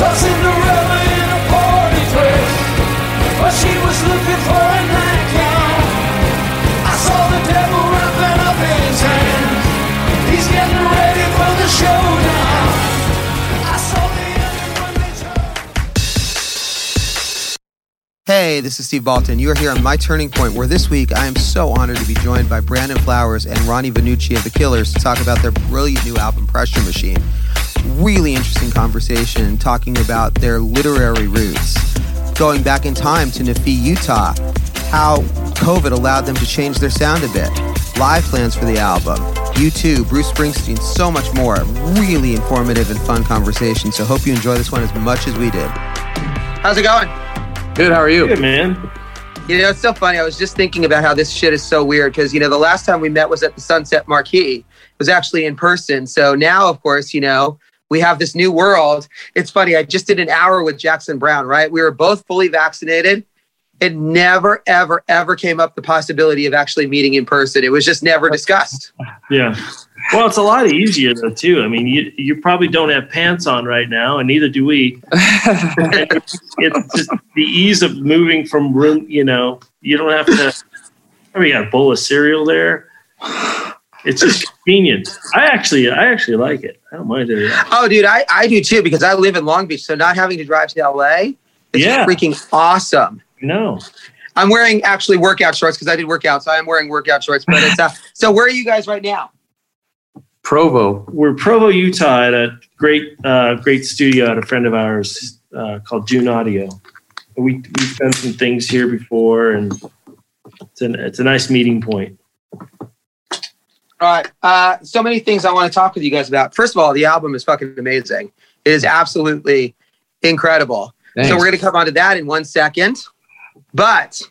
In party but she was looking for a nightgown. I saw the devil up his. He's getting ready for the. Hey, this is Steve Baltin. You are here on My Turning Point, where this week I am so honored to be joined by Brandon Flowers and Ronnie Vannucci of The Killers to talk about their brilliant new album, Pressure Machine. Really interesting conversation talking about their literary roots, going back in time to Nephi, Utah, how COVID allowed them to change their sound a bit, live plans for the album, U2, Bruce Springsteen, so much more. Really informative and fun conversation. So hope you enjoy this one as much as we did. How's it going? Good. How are you? Good man. You know, it's so funny. I was just thinking about how this shit is so weird because, you know, the last time we met was at the Sunset Marquis. It was actually in person. So now, of course, you know, we have this new world. It's funny. I just did an hour with Jackson Browne, right? We were both fully vaccinated. It never, ever, ever came up the possibility of actually meeting in person. It was just never discussed. Yeah. Well, it's a lot easier though too. I mean, you you probably don't have pants on right now, and neither do we. It's just the ease of moving from room. You know, you don't have to. I mean, got a bowl of cereal there. It's just convenient. I actually, I actually like it. I don't mind it. Oh, dude, I, I do too because I live in Long Beach. So not having to drive to LA is Yeah. freaking awesome. No, I'm wearing actually workout shorts because I did work out. So I'm wearing workout shorts. But it's uh, so where are you guys right now? Provo. we're Provo, Utah, at a great, uh, great studio at a friend of ours uh, called June Audio. We we've done some things here before, and it's an it's a nice meeting point. All right. Uh, so many things I want to talk with you guys about. First of all, the album is fucking amazing. It is absolutely incredible. Thanks. So we're going to come on to that in one second. But,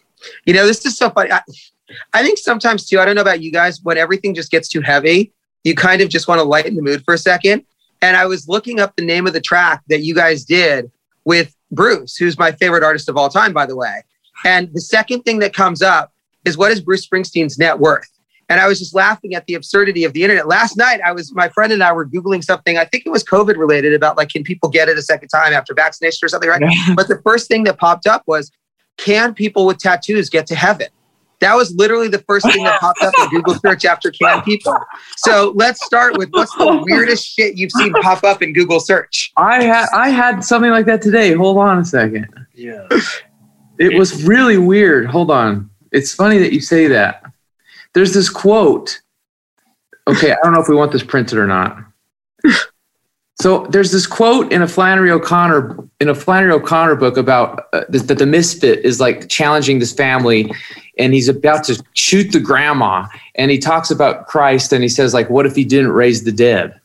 you know, this is so funny. I, I think sometimes too, I don't know about you guys, when everything just gets too heavy, you kind of just want to lighten the mood for a second. And I was looking up the name of the track that you guys did with Bruce, who's my favorite artist of all time, by the way. And the second thing that comes up is what is Bruce Springsteen's net worth? And I was just laughing at the absurdity of the internet. Last night, I was my friend and I were googling something. I think it was COVID related about like can people get it a second time after vaccination or something, right? but the first thing that popped up was can people with tattoos get to heaven? That was literally the first thing that popped up in Google search after can people. So let's start with what's the weirdest shit you've seen pop up in Google search? I had I had something like that today. Hold on a second. Yeah, It was really weird. Hold on. It's funny that you say that. There's this quote. Okay, I don't know if we want this printed or not. So there's this quote in a Flannery O'Connor in a Flannery O'Connor book about uh, th- that the misfit is like challenging this family, and he's about to shoot the grandma, and he talks about Christ, and he says like, "What if he didn't raise the dead?"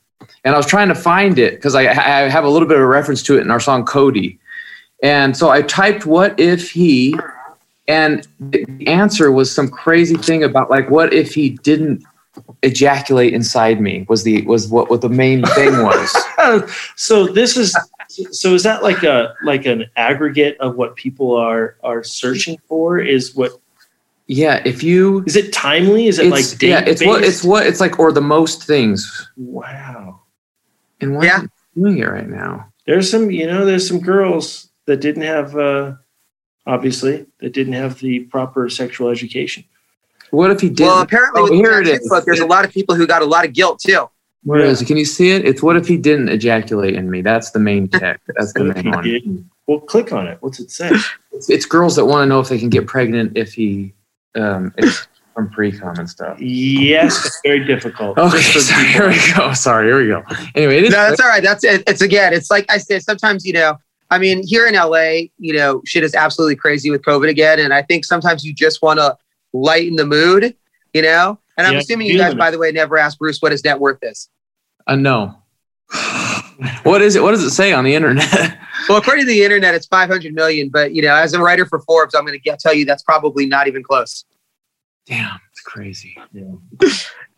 And I was trying to find it because I, I have a little bit of a reference to it in our song Cody, and so I typed, "What if he?" And the answer was some crazy thing about like, "What if he didn't ejaculate inside me?" Was the was what what the main thing was. so this is so is that like a like an aggregate of what people are are searching for? Is what Yeah, if you is it timely? Is it it's, like yeah, it's what it's what it's like, or the most things. wow. And why Yeah. am I doing it right now? There's some you know there's some girls that didn't have uh obviously that didn't have the proper sexual education. What if he did? Well, apparently, Oh, with here the it book, there's a lot of people who got a lot of guilt too. Where is it? Can you see it? It's what if he didn't ejaculate in me? That's the main text. That's the main one. didn't? Well, click on it. What's it say? It's, it's girls that want to know if they can get pregnant if he um if from pre-com and stuff. yes, it's very difficult. Okay, Just for sorry, here we go. Sorry, here we go. Anyway, it is. No, that's all right. That's it. It's again, it's like I say, sometimes, you know, I mean, here in LA, you know, shit is absolutely crazy with COVID again. And I think sometimes you just want to lighten the mood, you know? And I'm Yeah, assuming you guys, by the way, never asked Bruce what his net worth is. Uh, no. what is it? What does it say on the internet? Well, according to the internet, it's 500 million. But, you know, as a writer for Forbes, I'm going to tell you that's probably not even close. Damn, it's crazy. All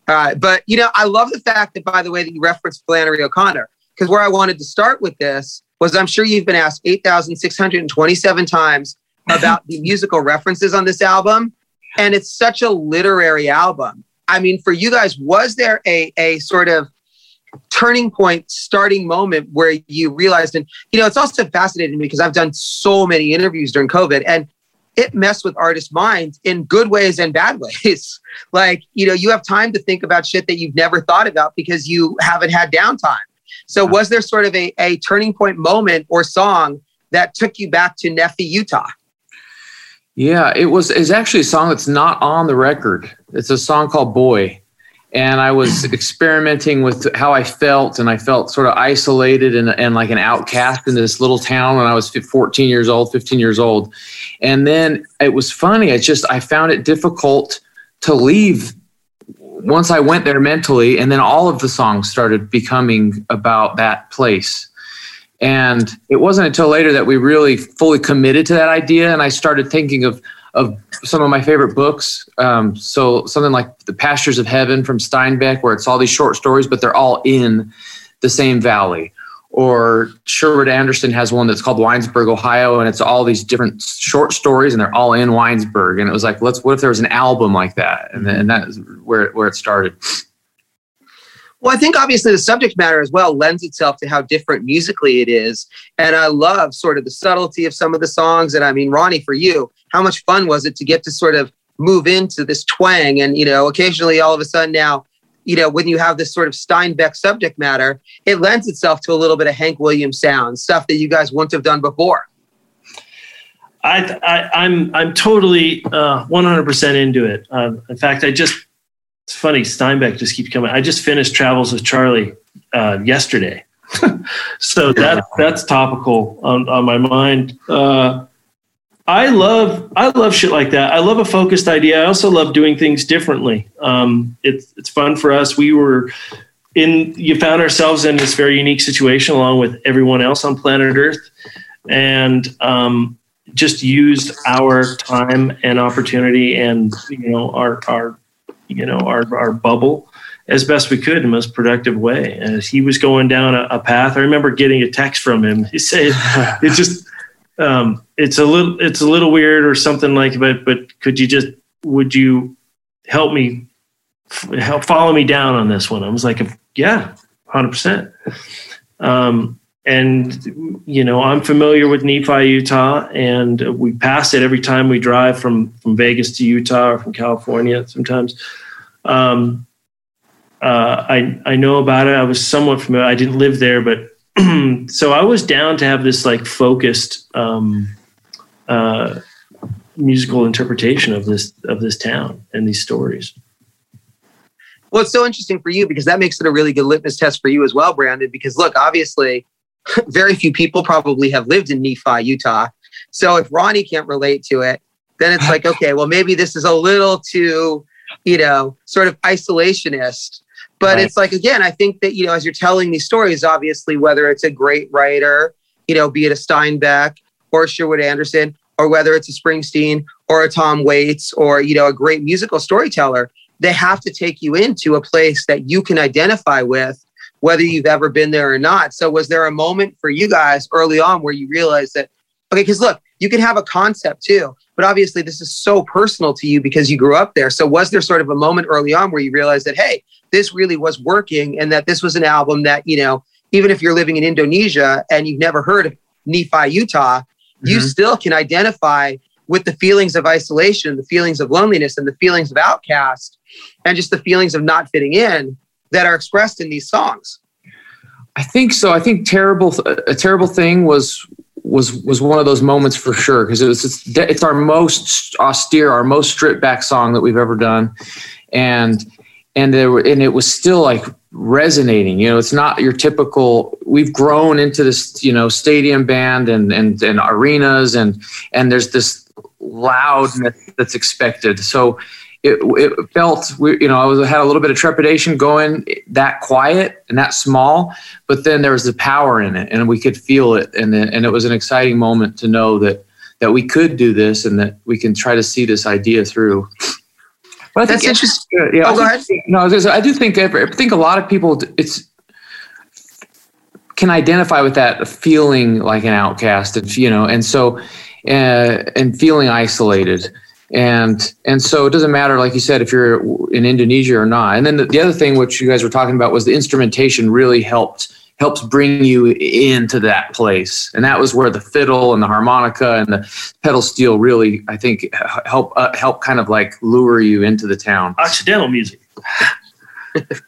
right. But, you know, I love the fact that, by the way, that you referenced Flannery O'Connor, because where I wanted to start with this was I'm sure you've been asked 8,627 times about the musical references on this album. And it's such a literary album. I mean, for you guys, was there a, a sort of turning point, starting moment where you realized, and you know, it's also fascinating me because I've done so many interviews during COVID, and it messed with artists' minds in good ways and bad ways. like, you know, you have time to think about shit that you've never thought about because you haven't had downtime. So, was there sort of a, a turning point moment or song that took you back to Nephi, Utah? Yeah, it was. It's actually a song that's not on the record. It's a song called "Boy," and I was experimenting with how I felt, and I felt sort of isolated and, and like an outcast in this little town when I was 14 years old, 15 years old. And then it was funny. It's just I found it difficult to leave once I went there mentally, and then all of the songs started becoming about that place. And it wasn't until later that we really fully committed to that idea. And I started thinking of of some of my favorite books. Um, so something like The Pastures of Heaven from Steinbeck, where it's all these short stories, but they're all in the same valley. Or Sherwood Anderson has one that's called Winesburg, Ohio, and it's all these different short stories, and they're all in Winesburg. And it was like, let's. What if there was an album like that? And, and that is where where it started. Well, I think obviously the subject matter as well lends itself to how different musically it is. And I love sort of the subtlety of some of the songs. And I mean, Ronnie, for you, how much fun was it to get to sort of move into this twang? And, you know, occasionally all of a sudden now, you know, when you have this sort of Steinbeck subject matter, it lends itself to a little bit of Hank Williams sound, stuff that you guys wouldn't have done before. I, I am I'm, I'm totally uh, 100% into it. Uh, in fact, I just it's funny. Steinbeck just keeps coming. I just finished Travels with Charley uh, yesterday, so that that's topical on, on my mind. Uh, I love I love shit like that. I love a focused idea. I also love doing things differently. Um, it's it's fun for us. We were in you found ourselves in this very unique situation along with everyone else on planet Earth, and um, just used our time and opportunity and you know our our you know our our bubble as best we could in the most productive way. As he was going down a, a path, I remember getting a text from him. He said, "It's just um, it's a little it's a little weird or something like but but could you just would you help me help follow me down on this one?" I was like, "Yeah, hundred percent." Um, and you know i'm familiar with nephi utah and we pass it every time we drive from from vegas to utah or from california sometimes um, uh, I I know about it. I was somewhat familiar. I didn't live there, but so I was down to have this like focused um, uh, musical interpretation of this of this town and these stories. Well, it's so interesting for you because that makes it a really good litmus test for you as well, Brandon. Because look, obviously, very few people probably have lived in Nephi, Utah. So if Ronnie can't relate to it, then it's like, okay, well, maybe this is a little too you know, sort of isolationist. But right. it's like, again, I think that, you know, as you're telling these stories, obviously, whether it's a great writer, you know, be it a Steinbeck or Sherwood Anderson, or whether it's a Springsteen or a Tom Waits or, you know, a great musical storyteller, they have to take you into a place that you can identify with, whether you've ever been there or not. So, was there a moment for you guys early on where you realized that, okay, because look, you can have a concept too but obviously this is so personal to you because you grew up there so was there sort of a moment early on where you realized that hey this really was working and that this was an album that you know even if you're living in indonesia and you've never heard of nephi utah mm-hmm. you still can identify with the feelings of isolation the feelings of loneliness and the feelings of outcast and just the feelings of not fitting in that are expressed in these songs I think so. I think terrible. A terrible thing was was was one of those moments for sure because it was it's, it's our most austere, our most stripped back song that we've ever done, and and there were, and it was still like resonating. You know, it's not your typical. We've grown into this, you know, stadium band and and and arenas and and there's this loudness that's expected. So it, it felt you know I was had a little bit of trepidation going that quiet and that small, but then there was the power in it and we could feel it and and it was an exciting moment to know that that we could do this and that we can try to see this idea through. But I That's interesting. Yeah, oh, go ahead. No, I, I do think I think a lot of people it's can identify with that feeling like an outcast, and you know, and so uh, and feeling isolated and and so it doesn't matter like you said if you're in indonesia or not and then the, the other thing which you guys were talking about was the instrumentation really helped helps bring you into that place and that was where the fiddle and the harmonica and the pedal steel really i think help uh, help kind of like lure you into the town Occidental music.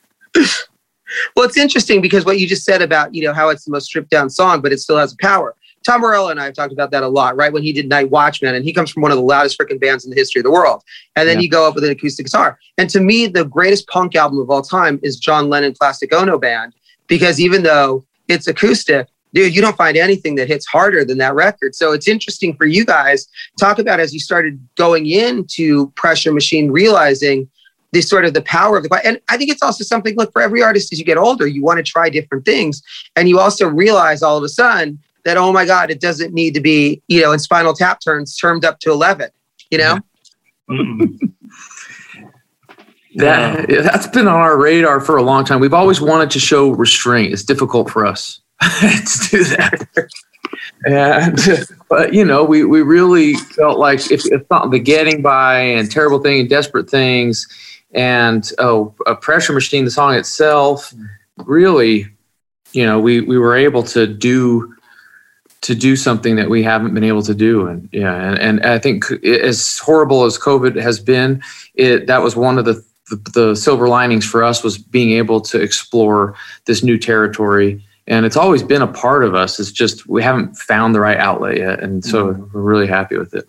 Well, it's interesting because what you just said about, you know, how it's the most stripped down song, but it still has power. Tom Morello and I have talked about that a lot, right? When he did Nightwatchman, and he comes from one of the loudest freaking bands in the history of the world. And then Yeah. you go up with an acoustic guitar. And to me, the greatest punk album of all time is John Lennon Plastic Ono Band, because even though it's acoustic, dude, you don't find anything that hits harder than that record. So it's interesting for you guys. Talk about as you started going into Pressure Machine, realizing the sort of the power of the and I think it's also something look for every artist as you get older, you want to try different things. And you also realize all of a sudden that, oh my God, it doesn't need to be, you know, in spinal tap turns termed up to 11, you know? Mm-mm. that that's been on our radar for a long time we've always wanted to show restraint it's difficult for us to do that and but you know we we really felt like if, if not the getting by and terrible thing and desperate things and oh a pressure machine the song itself really you know we we were able to do to do something that we haven't been able to do. And yeah and, and i think as horrible as covid has been it that was one of the, the the silver linings for us was being able to explore this new territory. And it's always been a part of us. It's just we haven't found the right outlet yet. And so we're really happy with it.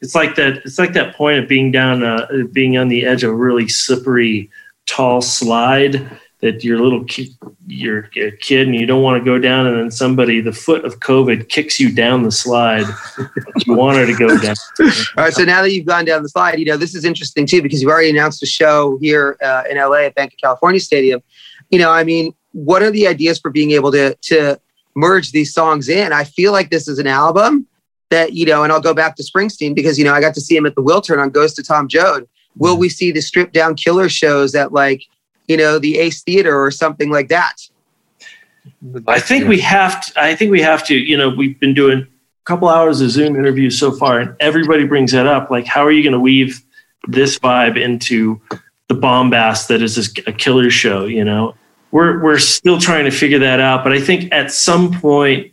It's like that. It's like that point of being down, uh, being on the edge of a really slippery, tall slide. That you're little kid, you're a kid, and you don't want to go down, and then somebody, the foot of COVID, kicks you down the slide. that you wanted to go down. All right. So now that you've gone down the slide, you know, this is interesting too, because you've already announced a show here uh, in LA at Banc of California Stadium. You know, I mean, what are the ideas for being able to, to merge these songs in? I feel like this is an album that, you know, and I'll go back to Springsteen because, you know, I got to see him at the Wiltern on Ghost of Tom Joad. Will we see the stripped down killer shows at like, you know, the Ace Theater or something like that? I think we have to. I think we have to. You know, we've been doing a couple hours of Zoom interviews so far, and everybody brings that up. Like, how are you going to weave this vibe into the bombast that is this, a killer show? You know, we're we're still trying to figure that out. But I think at some point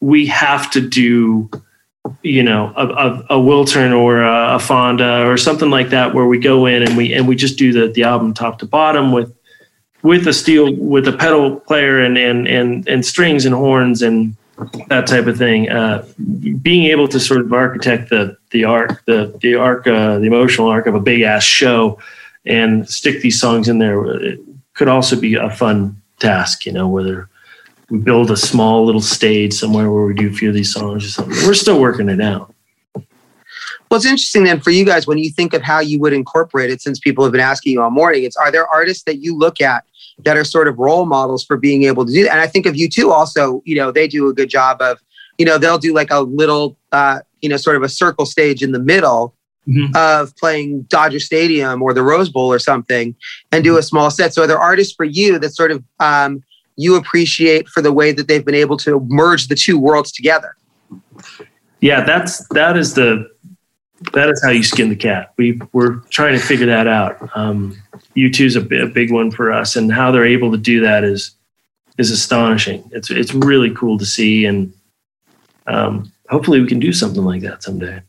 we have to do, you know, a, a, a Wiltern or a, a Fonda or something like that, where we go in and we and we just do the the album top to bottom with with a steel with a pedal player and and and and strings and horns and that type of thing. Uh, being able to sort of architect the the arc the the arc uh, the emotional arc of a big ass show and stick these songs in there could also be a fun task. You know, whether we build a small little stage somewhere where we do a few of these songs or something. We're still working it out. Well, it's interesting then for you guys when you think of how you would incorporate it, since people have been asking you all morning. It's are there artists that you look at that are sort of role models for being able to do that? And I think of U2. Also, you know, they do a good job of, you know, they'll do like a little, uh, you know, sort of a circle stage in the middle Mhm. of playing Dodger Stadium or the Rose Bowl or something, and do a small set. So, are there artists for you that sort of um, you appreciate for the way that they've been able to merge the two worlds together? Yeah, that's that is the that is how you skin the cat. We we're trying to figure that out. Um, U2 is a, a big one for us, and how they're able to do that is is astonishing. It's it's really cool to see, and um, hopefully we can do something like that someday.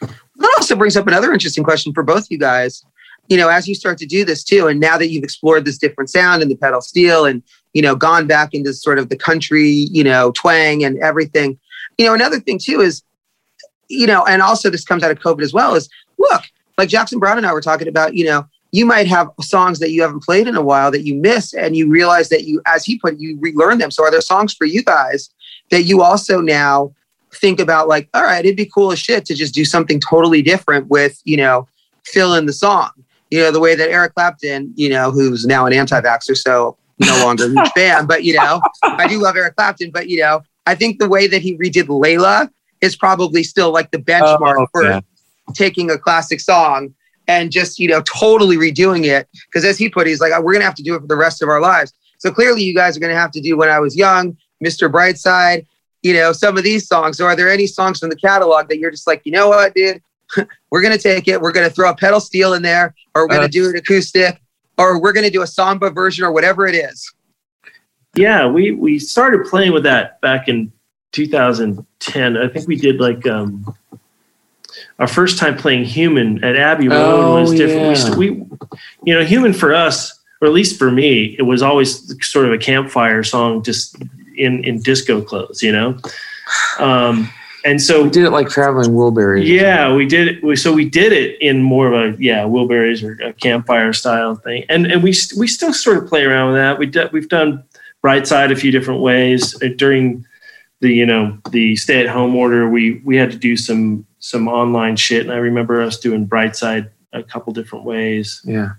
That also brings up another interesting question for both you guys. You know, as you start to do this too, and now that you've explored this different sound and the pedal steel and, you know, gone back into sort of the country, you know, twang and everything, you know, another thing too is, you know, and also this comes out of COVID as well is look, like Jackson Browne and I were talking about, you know, you might have songs that you haven't played in a while that you miss and you realize that you, as he put, you relearn them. So are there songs for you guys that you also now think about like, all right, it'd be cool as shit to just do something totally different with, you know, fill in the song. You know, the way that Eric Clapton, you know, who's now an anti-vaxxer, so no longer a huge fan, but you know, I do love Eric Clapton, but you know, I think the way that he redid Layla is probably still like the benchmark Oh, for taking a classic song and just, you know, totally redoing it. Because as he put it, he's like, we're gonna have to do it for the rest of our lives. So clearly you guys are gonna have to do when I was young, Mr. Brightside, you know, some of these songs. So are there any songs from the catalog that you're just like, you know what, dude? we're going to take it. We're going to throw a pedal steel in there, or we're going to Uh, do an acoustic, or we're going to do a samba version, or whatever it is. Yeah, we we started playing with that back in 2010. I think we did like um our first time playing Human at Abbey Road Oh, was different. We, yeah. st- we, you know, Human for us, or at least for me, it was always sort of a campfire song, just in in disco clothes, you know. Um, and so We did it like traveling Wilburys. yeah, we did it. We, so we did it in more of a yeah Wilburys or a campfire style thing, and and we st- we still sort of play around with that. We we've done Brightside a few different ways Uh, during the you know the stay at home order. We we had to do some some online shit, and I remember us doing Brightside a couple different ways. Yeah.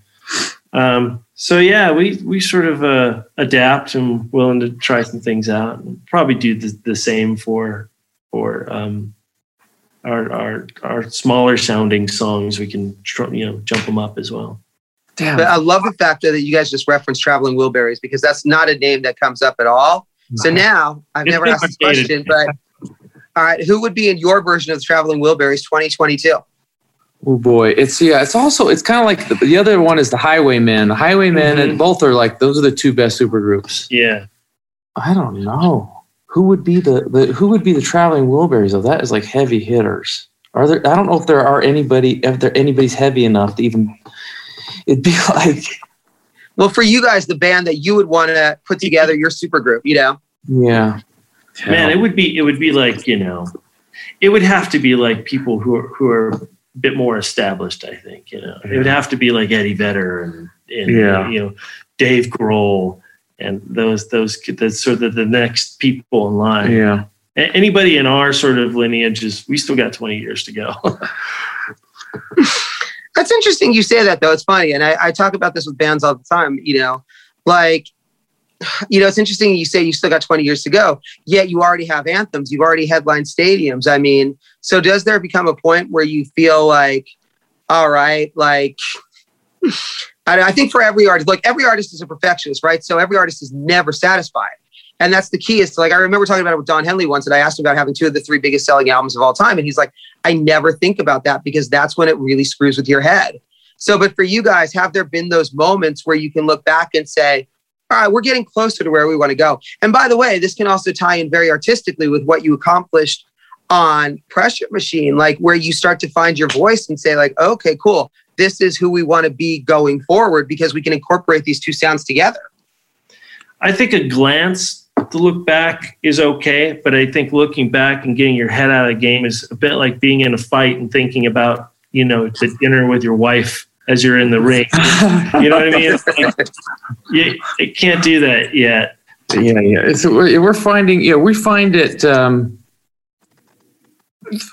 Um, so yeah, we we sort of uh, adapt and willing to try some things out, and probably do the, the same for for um, our our our smaller sounding songs. We can tr- you know jump them up as well. Damn. But I love the fact that you guys just referenced Traveling Wilburys because that's not a name that comes up at all. So now I've never asked this question, but all right, who would be in your version of the Traveling Wilburys 2022? Oh boy, it's yeah. It's also it's kind of like the, the other one is the Highwaymen. The Highwaymen and both are like those are the two best supergroups. Yeah, I don't know who would be the, the who would be the traveling Wilburys though. That is like heavy hitters. Are there? I don't know if there are anybody if there anybody's heavy enough to even. It'd be like Well, for you guys, the band that you would want to put together your super group, you know? yeah, man, it would be it would be like you know, it would have to be like people who are who are a bit more established. I think you know, it would have to be like Eddie Vedder and, and Yeah. you know, Dave Grohl and those those that's sort of the next people in line. yeah. Anybody in our sort of lineage is we still got 20 years to go That's interesting you say that, though. It's funny. And I, I talk about this with bands all the time, you know, like, you know, it's interesting you say you still got 20 years to go, yet you already have anthems. You've already headlined stadiums. I mean, so does there become a point where you feel like, all right, like, I, I think for every artist, like every artist is a perfectionist, right? So every artist is never satisfied. And that's the key is to like, I remember talking about it with Don Henley once and I asked him about having two of the three biggest selling albums of all time. And he's like, I never think about that because that's when it really screws with your head. So, but for you guys, have there been those moments where you can look back and say, all right, we're getting closer to where we want to go? And by the way, this can also tie in very artistically with what you accomplished on Pressure Machine, like where you start to find your voice and say, like, okay, cool, this is who we want to be going forward because we can incorporate these two sounds together. i think a glance to look back is okay but i think looking back and getting your head out of the game is a bit like being in a fight and thinking about you know the dinner with your wife as you're in the ring you know what i mean It's like, you, you can't do that yet yeah, yeah. It's, we're, we're finding, yeah, we find it. Um,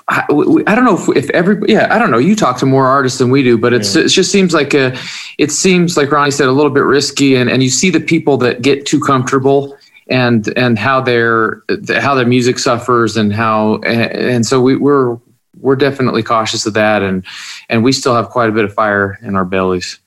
I, I don't know if, if every, yeah, I don't know. You talk to more artists than we do, but it's Yeah. it just seems like a, it seems like Ronnie said, a little bit risky, and and you see the people that get too comfortable. And and how their how their music suffers and how and so we, we're we're definitely cautious of that and and we still have quite a bit of fire in our bellies.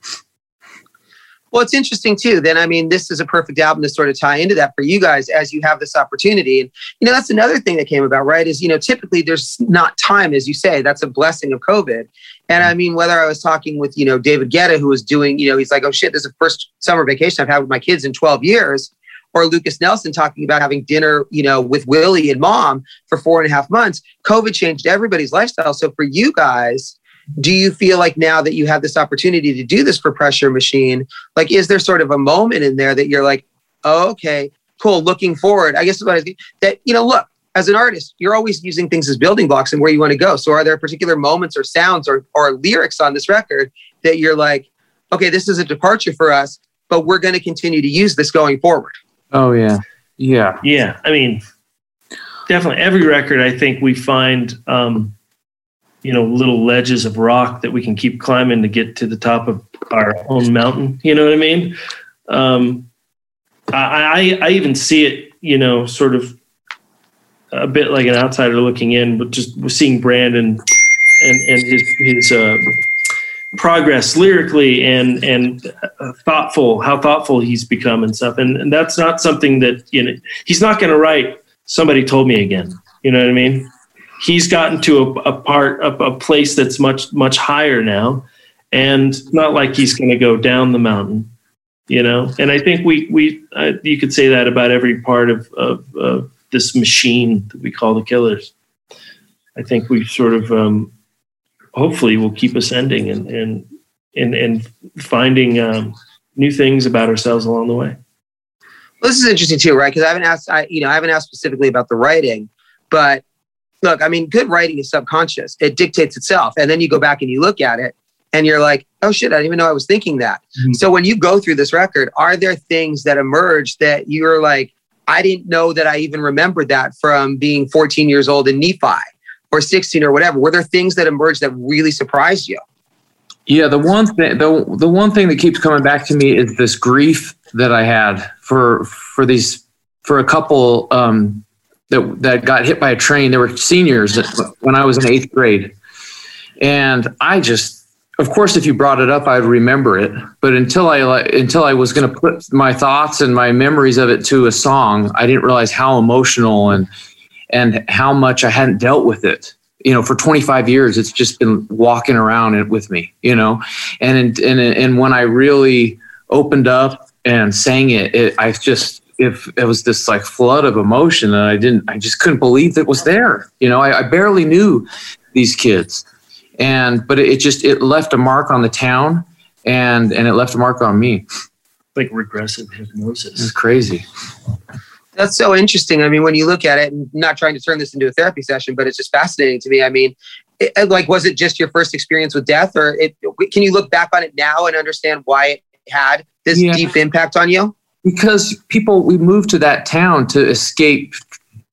Well, it's interesting too. Then, I mean, this is a perfect album to sort of tie into that for you guys as you have this opportunity. And, you know, that's another thing that came about, right? Is, you know, typically there's not time, as you say, that's a blessing of COVID. And I mean, whether I was talking with, you know, David Guetta, who was doing, you know, he's like, oh shit, this is the first summer vacation I've had with my kids in 12 years. Or Lucas Nelson talking about having dinner, you know, with Willie and mom for four and a half months. COVID changed everybody's lifestyle. So for you guys, do you feel like now that you have this opportunity to do this for Pressure Machine, like is there sort of a moment in there that you're like, oh, okay, cool, looking forward? I guess what I was, that you know, look, as an artist, you're always using things as building blocks and where you want to go. So are there particular moments or sounds or or lyrics on this record that you're like, okay, this is a departure for us, but we're going to continue to use this going forward? Oh yeah, yeah. Yeah, I mean, definitely every record. I think we find, um, you know, little ledges of rock that we can keep climbing to get to the top of our own mountain. You know what I mean? Um, I, I, I even see it, you know, sort of a bit like an outsider looking in, but just seeing Brandon and and his his uh, progress lyrically and and uh, thoughtful, how thoughtful he's become and stuff. And, and that's not something that you know he's not going to write. Somebody told me again. You know what I mean? He's gotten to a, a part of a place that's much much higher now, and not like he's going to go down the mountain, you know. And I think we we uh, you could say that about every part of of, of this machine that we call the Killers. I think we sort of um, hopefully will keep ascending and and and and finding um, new things about ourselves along the way. Well, this is interesting too, right? Because I haven't asked, I, you know, I haven't asked specifically about the writing, but look, I mean, good writing is subconscious. It dictates itself, and then you go back and you look at it, and you're like, oh shit, I didn't even know I was thinking that. Mhm. So when you go through this record, are there things that emerge that you're like, I didn't know that I even remembered that from being 14 years old in Nephi or 16 or whatever? Were there things that emerged that really surprised you? Yeah, the one thing the the one thing that keeps coming back to me is this grief that I had for for these for a couple um, that that got hit by a train. They were seniors when I was in eighth grade, and I just, of course, if you brought it up, I'd remember it. But until I until I was going to put my thoughts and my memories of it to a song, I didn't realize how emotional and and how much I hadn't dealt with it you know for 25 years it's just been walking around it with me you know and and and when i really opened up and sang it, it i just if it was this like flood of emotion and i didn't i just couldn't believe it was there you know i, I barely knew these kids and but it just it left a mark on the town and and it left a mark on me Like regressive hypnosis. It's crazy That's so interesting. I mean, when you look at it, and not trying to turn this into a therapy session, but it's just fascinating to me. I mean, it, it- like, was it just your first experience with death, or it, can you look back on it now and understand why it had this Yeah. deep impact on you? Because people we moved to that town to escape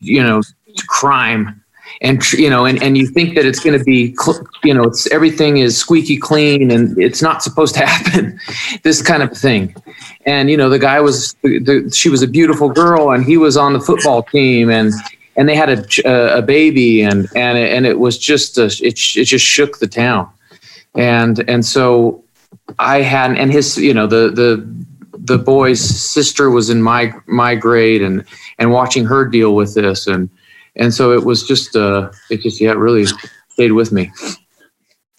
you know crime. And you know and, and you think that it's going to be you know it's everything is squeaky clean and it's not supposed to happen this kind of thing. And you know the guy was the, she was a beautiful girl and he was on the football team and and they had a a, a baby and and it, and it was just a, it, it just shook the town. And and so I had and his you know the the the boy's sister was in my my grade and and watching her deal with this and and so it was just uh it just yeah it really stayed with me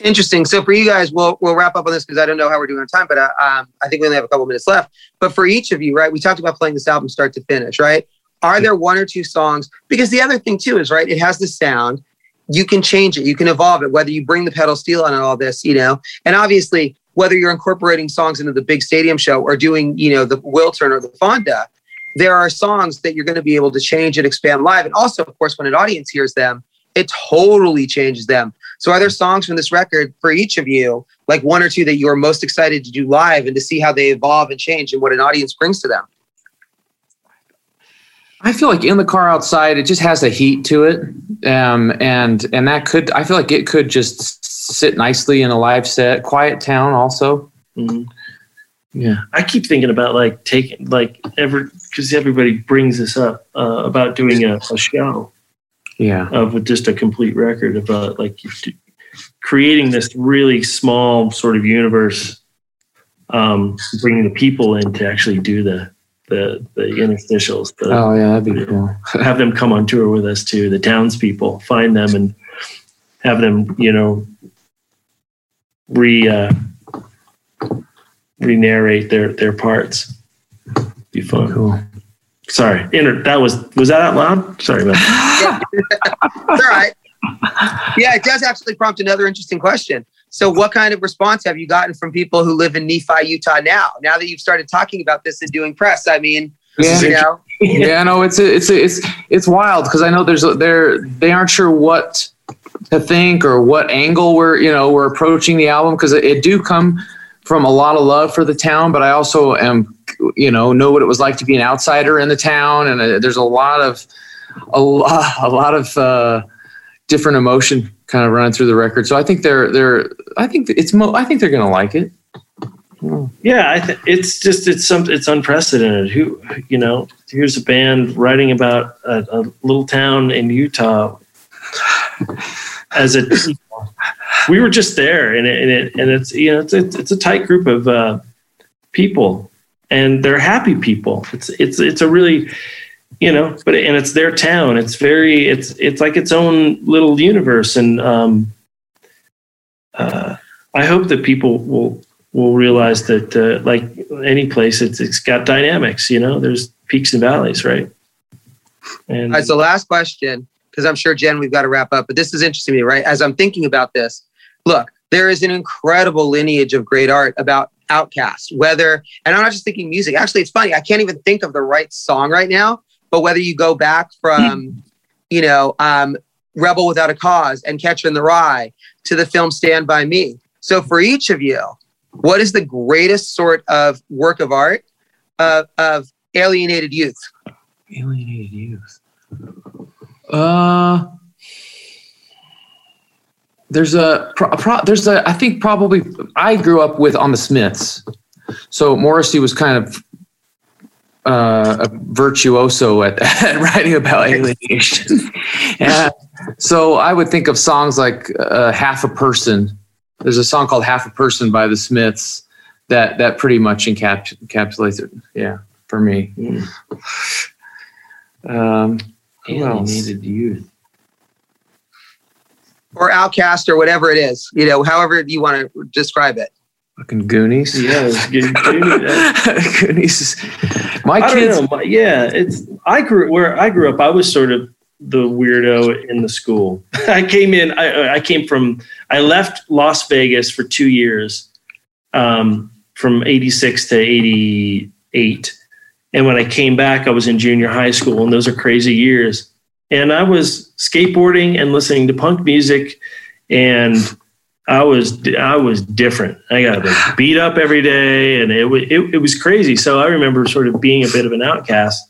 Interesting. So for you guys, we'll we'll wrap up on this because I don't know how we're doing on time, but uh, um, I think we only have a couple minutes left. But for each of you, right? We talked about playing this album start to finish, right? Are there one or two songs? Because the other thing too is right, it has the sound. You can change it, you can evolve it, whether you bring the pedal steel on and all this, you know. And obviously, whether you're incorporating songs into the big stadium show or doing, you know, the Wiltern or the Fonda, there are songs that you're going to be able to change and expand live. And also, of course, when an audience hears them, it totally changes them. So, are there songs from this record for each of you, like one or two that you are most excited to do live and to see how they evolve and change and what an audience brings to them? I feel like in the car outside it just has a heat to it. Um and and that could I feel like it could just sit nicely in a live set quiet town also. Mhm. yeah. I keep thinking about like taking like ever because everybody brings this up uh, about doing a, a show. Yeah. Of just a complete record about like creating this really small sort of universe, um, bringing the people in to actually do the the the interstitials, the, oh yeah that'd be cool have them come on tour with us too. The townspeople find them and have them, you know, re uh, re narrate their their parts. Be fun. cool Sorry, inter- that was was that out loud? Sorry about that. It's all right. Yeah, it does actually prompt another interesting question. So, what kind of response have you gotten from people who live in Nephi, Utah now? Now that you've started talking about this and doing press, I mean, Yeah. you know, yeah, no, it's a, it's a, it's it's wild because I know there's a, they're they aren't sure what to think or what angle we're you know we're approaching the album because it, it do come from a lot of love for the town, but I also am you know know what it was like to be an outsider in the town, and uh, there's a lot of a lot a lot of uh, different emotion kind of running through the record. So I think they're they're I think it's mo- I think they're gonna like it. Yeah, I th- it's just it's some it's unprecedented. Who you know, here's a band writing about a, a little town in Utah as a we were just there, and it, and, it, and it's you know it's it's, it's a tight group of uh, people, and they're happy people. It's it's it's a really you know, but and it's their town. It's very it's it's like its own little universe, and um, uh, I hope that people will will realize that uh, like any place, it's it's got dynamics. You know, there's peaks and valleys, right? And All right, so last question, because I'm sure Jen, we've got to wrap up, but this is interesting to me, right? As I'm thinking about this, look, there is an incredible lineage of great art about outcasts Whether, and I'm not just thinking music. Actually, it's funny. I can't even think of the right song right now. But whether you go back from, you know, um, Rebel Without a Cause and Catcher in the Rye to the film Stand by Me. So for each of you, what is the greatest sort of work of art of, of alienated youth? Alienated youth. Uh, there's a, pro, there's a, I think probably I grew up with on the Smiths, so Morrissey was kind of uh, a virtuoso at, at writing about alienation. and so I would think of songs like uh, "Half a Person." There's a song called "Half a Person" by the Smiths that that pretty much encaps- encapsulates it. Yeah, for me. Mm. Um, who else? alienated youth. Or Outcast or whatever it is, you know, however you want to describe it. Fucking Goonies. Yeah, it's good. Dude, Goonies. is- My I kids. know. my- Yeah, it's. I grew where I grew up. I was sort of the weirdo in the school. I came in. I, I came from. I left Las Vegas for two years, um, from '86 to '88, and when I came back, I was in junior high school, and those are crazy years. And I was skateboarding and listening to punk music, and I was I was different. I got like, beat up every day, and it, it it was crazy. So I remember sort of being a bit of an outcast.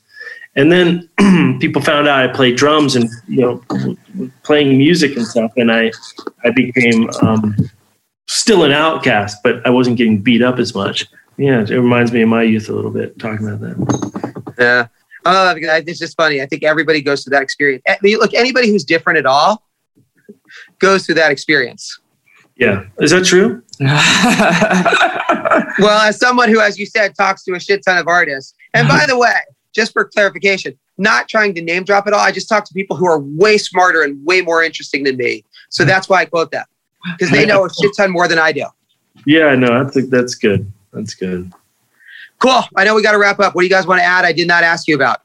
And then people found out I played drums and you know playing music and stuff, and I I became um, still an outcast, but I wasn't getting beat up as much. Yeah, it reminds me of my youth a little bit talking about that. Yeah. Oh, it's just funny. I think everybody goes through that experience. I mean, Look, anybody who's different at all goes through that experience. Yeah, is that true? Well, as someone who, as you said, talks to a shit ton of artists, and by the way, just for clarification, not trying to name drop at all, I just talk to people who are way smarter and way more interesting than me. So that's why I quote that because they know a shit ton more than I do. Yeah, no, I think that's good. That's good. Cool. I know we got to wrap up. What do you guys want to add? I did not ask you about.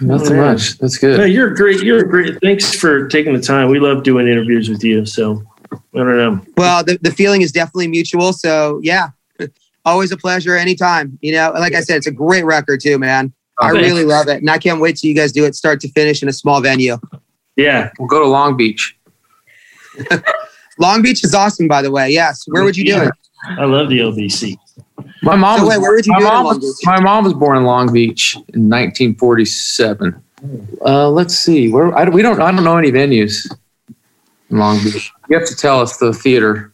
Nothing much. That's No, good. you're great. You're great. Thanks for taking the time. We love doing interviews with you. So I don't know. Well, the, the feeling is definitely mutual. So yeah, always a pleasure anytime. You know, and like I said, it's a great record too, man. I Thanks. really love it. And I can't wait till you guys do it start to finish in a small venue. Yeah, We'll go to Long Beach. Long Beach is awesome, by the way. Yes. Where would you do it? I love the LBC. My mom. So was, wait, where would you my, do it in mom was, my mom was born in Long Beach in 1947. Uh, let's see. Where I, we don't. I don't know any venues in Long Beach. You have to tell us the theater.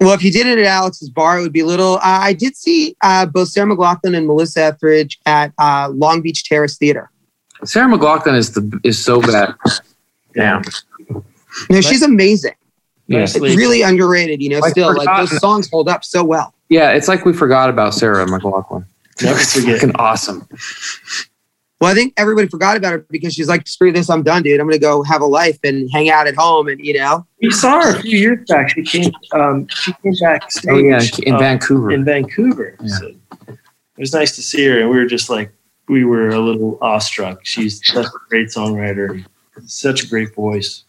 Well, if you did it at Alex's bar, it would be a little. Uh, I did see uh, both Sarah McLachlan and Melissa Etheridge at uh, Long Beach Terrace Theater. Sarah McLachlan is the is so bad. Yeah. No, she's amazing. Yeah. It's really underrated. You know, Like still like forgotten. those songs hold up so well. Yeah. It's like we forgot about Sarah McLachlan. Never It's forget. fucking awesome. Well, I think everybody forgot about her because she's like, screw this, I'm done, dude. I'm gonna go have a life and hang out at home, and you know. We saw her a few years back. She came. Um, she came backstage. Oh yeah, in um, Vancouver. in Vancouver. Yeah. So it was nice to see her, and we were just like we were a little awestruck. She's such a great songwriter, such a great voice.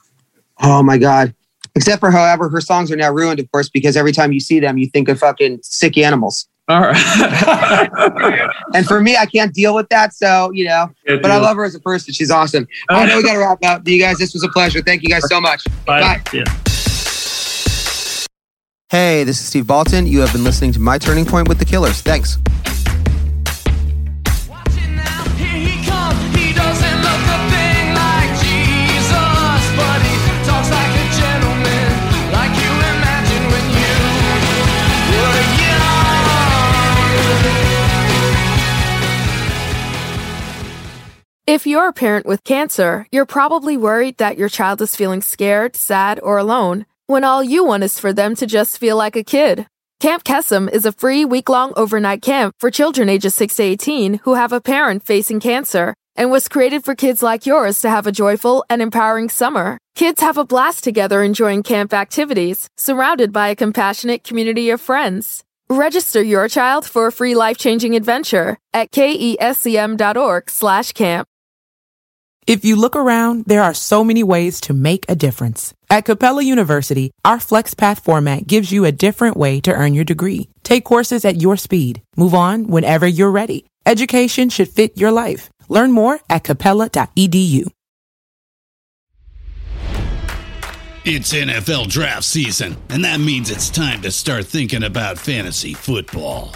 Oh my god. Except for, however, her songs are now ruined, of course, because every time you see them, you think of fucking sick animals. All right. And for me, I can't deal with that. So, you know, but I love her as a person. She's awesome. I know we got to wrap up. You guys, this was a pleasure. Thank you guys so much. Bye. Bye. Yeah. Hey, this is Steve Baltin. You have been listening to My Turning Point with the Killers. Thanks. If you're a parent with cancer, you're probably worried that your child is feeling scared, sad, or alone when all you want is for them to just feel like a kid. Camp Kesem is a free week long overnight camp for children ages 6 to 18 who have a parent facing cancer and was created for kids like yours to have a joyful and empowering summer. Kids have a blast together enjoying camp activities, surrounded by a compassionate community of friends. Register your child for a free life-changing adventure at kesem.org/camp. If you look around, there are so many ways to make a difference. At Capella University, our FlexPath format gives you a different way to earn your degree. Take courses at your speed. Move on whenever you're ready. Education should fit your life. Learn more at capella.edu. It's NFL draft season, and that means it's time to start thinking about fantasy football.